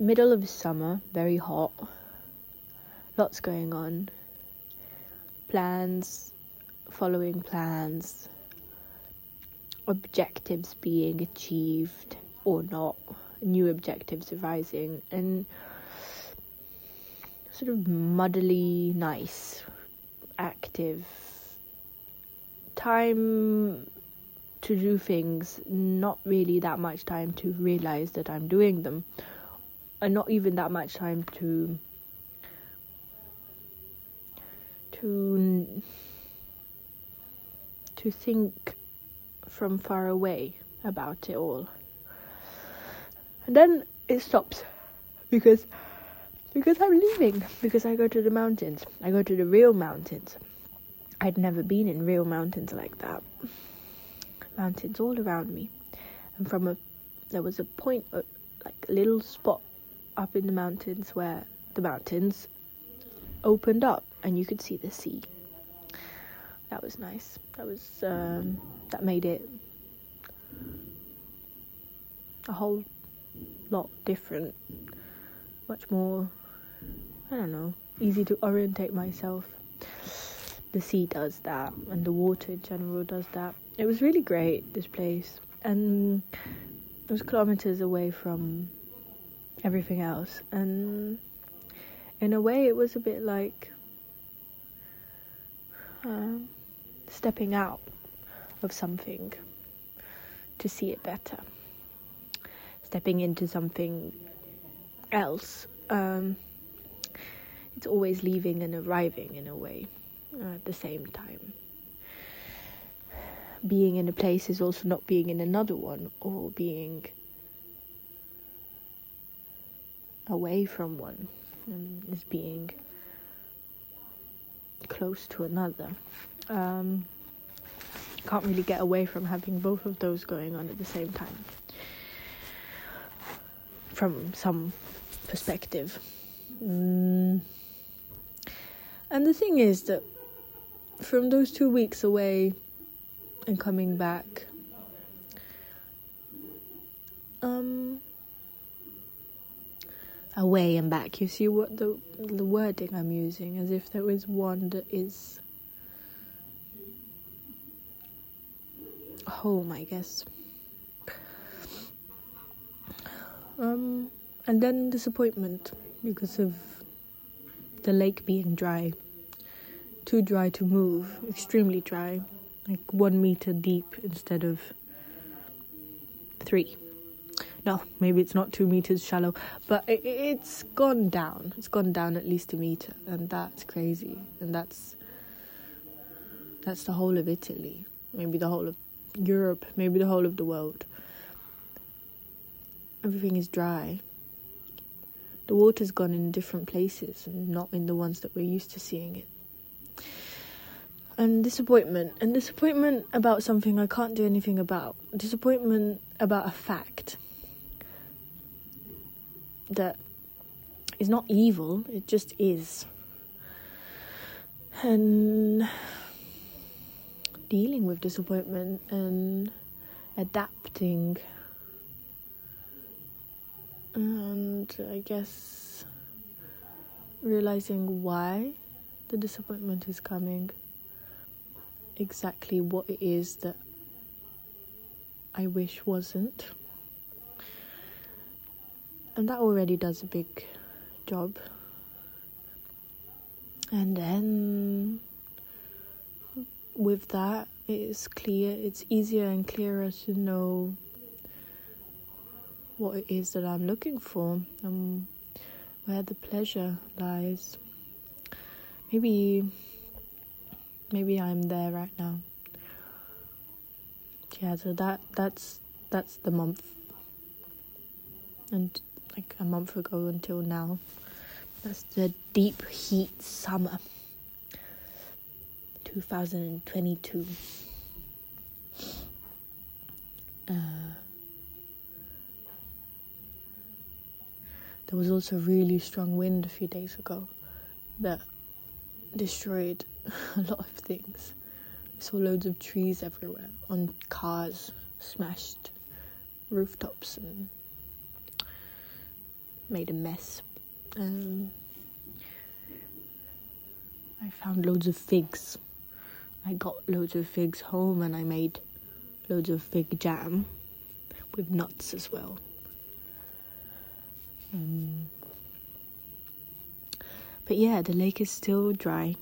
middle of summer, very hot, lots going on, plans, following plans, objectives being achieved or not, new objectives arising, and sort of muddily nice, active time to do things, not really that much time to realize that I'm doing them, and not even that much time to to to think from far away about it all. And then it stops because because I'm leaving because I go to the mountains. I go to the real mountains. I'd never been in real mountains like that. Mountains all around me. And from a there was a point uh, like a little spot up in the mountains where the mountains opened up and you could see the sea. That was nice. That was um, that made it a whole lot different, much more. I don't know, easy to orientate myself. The sea does that, and the water in general does that. It was really great, this place, and it was kilometers away from everything else, and in a way, it was a bit like um, stepping out of something to see it better, stepping into something else. Um, it's always leaving and arriving in a way uh, at the same time. Being in a place is also not being in another one or being away from one um, is being close to another. Um, can't really get away from having both of those going on at the same time. From some perspective. Mm. And the thing is that from those two weeks away and coming back, um, away and back. You see what the the wording I'm using, as if there is one that is home, I guess. Um, and then disappointment because of the lake being dry, too dry to move, extremely dry, like one meter deep instead of three no, maybe it's not two meters shallow, but it, it's gone down. It's gone down at least a meter, and that's crazy. And that's that's the whole of Italy, maybe the whole of Europe, maybe the whole of the world. Everything is dry. The water's gone in different places, and not in the ones that we're used to seeing it. And disappointment, and disappointment about something I can't do anything about. Disappointment about a fact that is not evil, it just is. And dealing with disappointment and adapting. And I guess realizing why the disappointment is coming, exactly what it is that I wish wasn't and that already does a big job. And then with that, it's clear, it's easier and clearer to know what it is that I'm looking for and where the pleasure lies. Maybe, maybe I'm there right now. Yeah, so that that's that's the month, and like a month ago until now. That's the deep heat summer 2022. Uh, there was also really strong wind a few days ago that destroyed a lot of things. I saw loads of trees everywhere on cars, smashed rooftops and made a mess. Um, I found loads of figs. I got loads of figs home and I made loads of fig jam with nuts as well. Um, but yeah, the lake is still dry.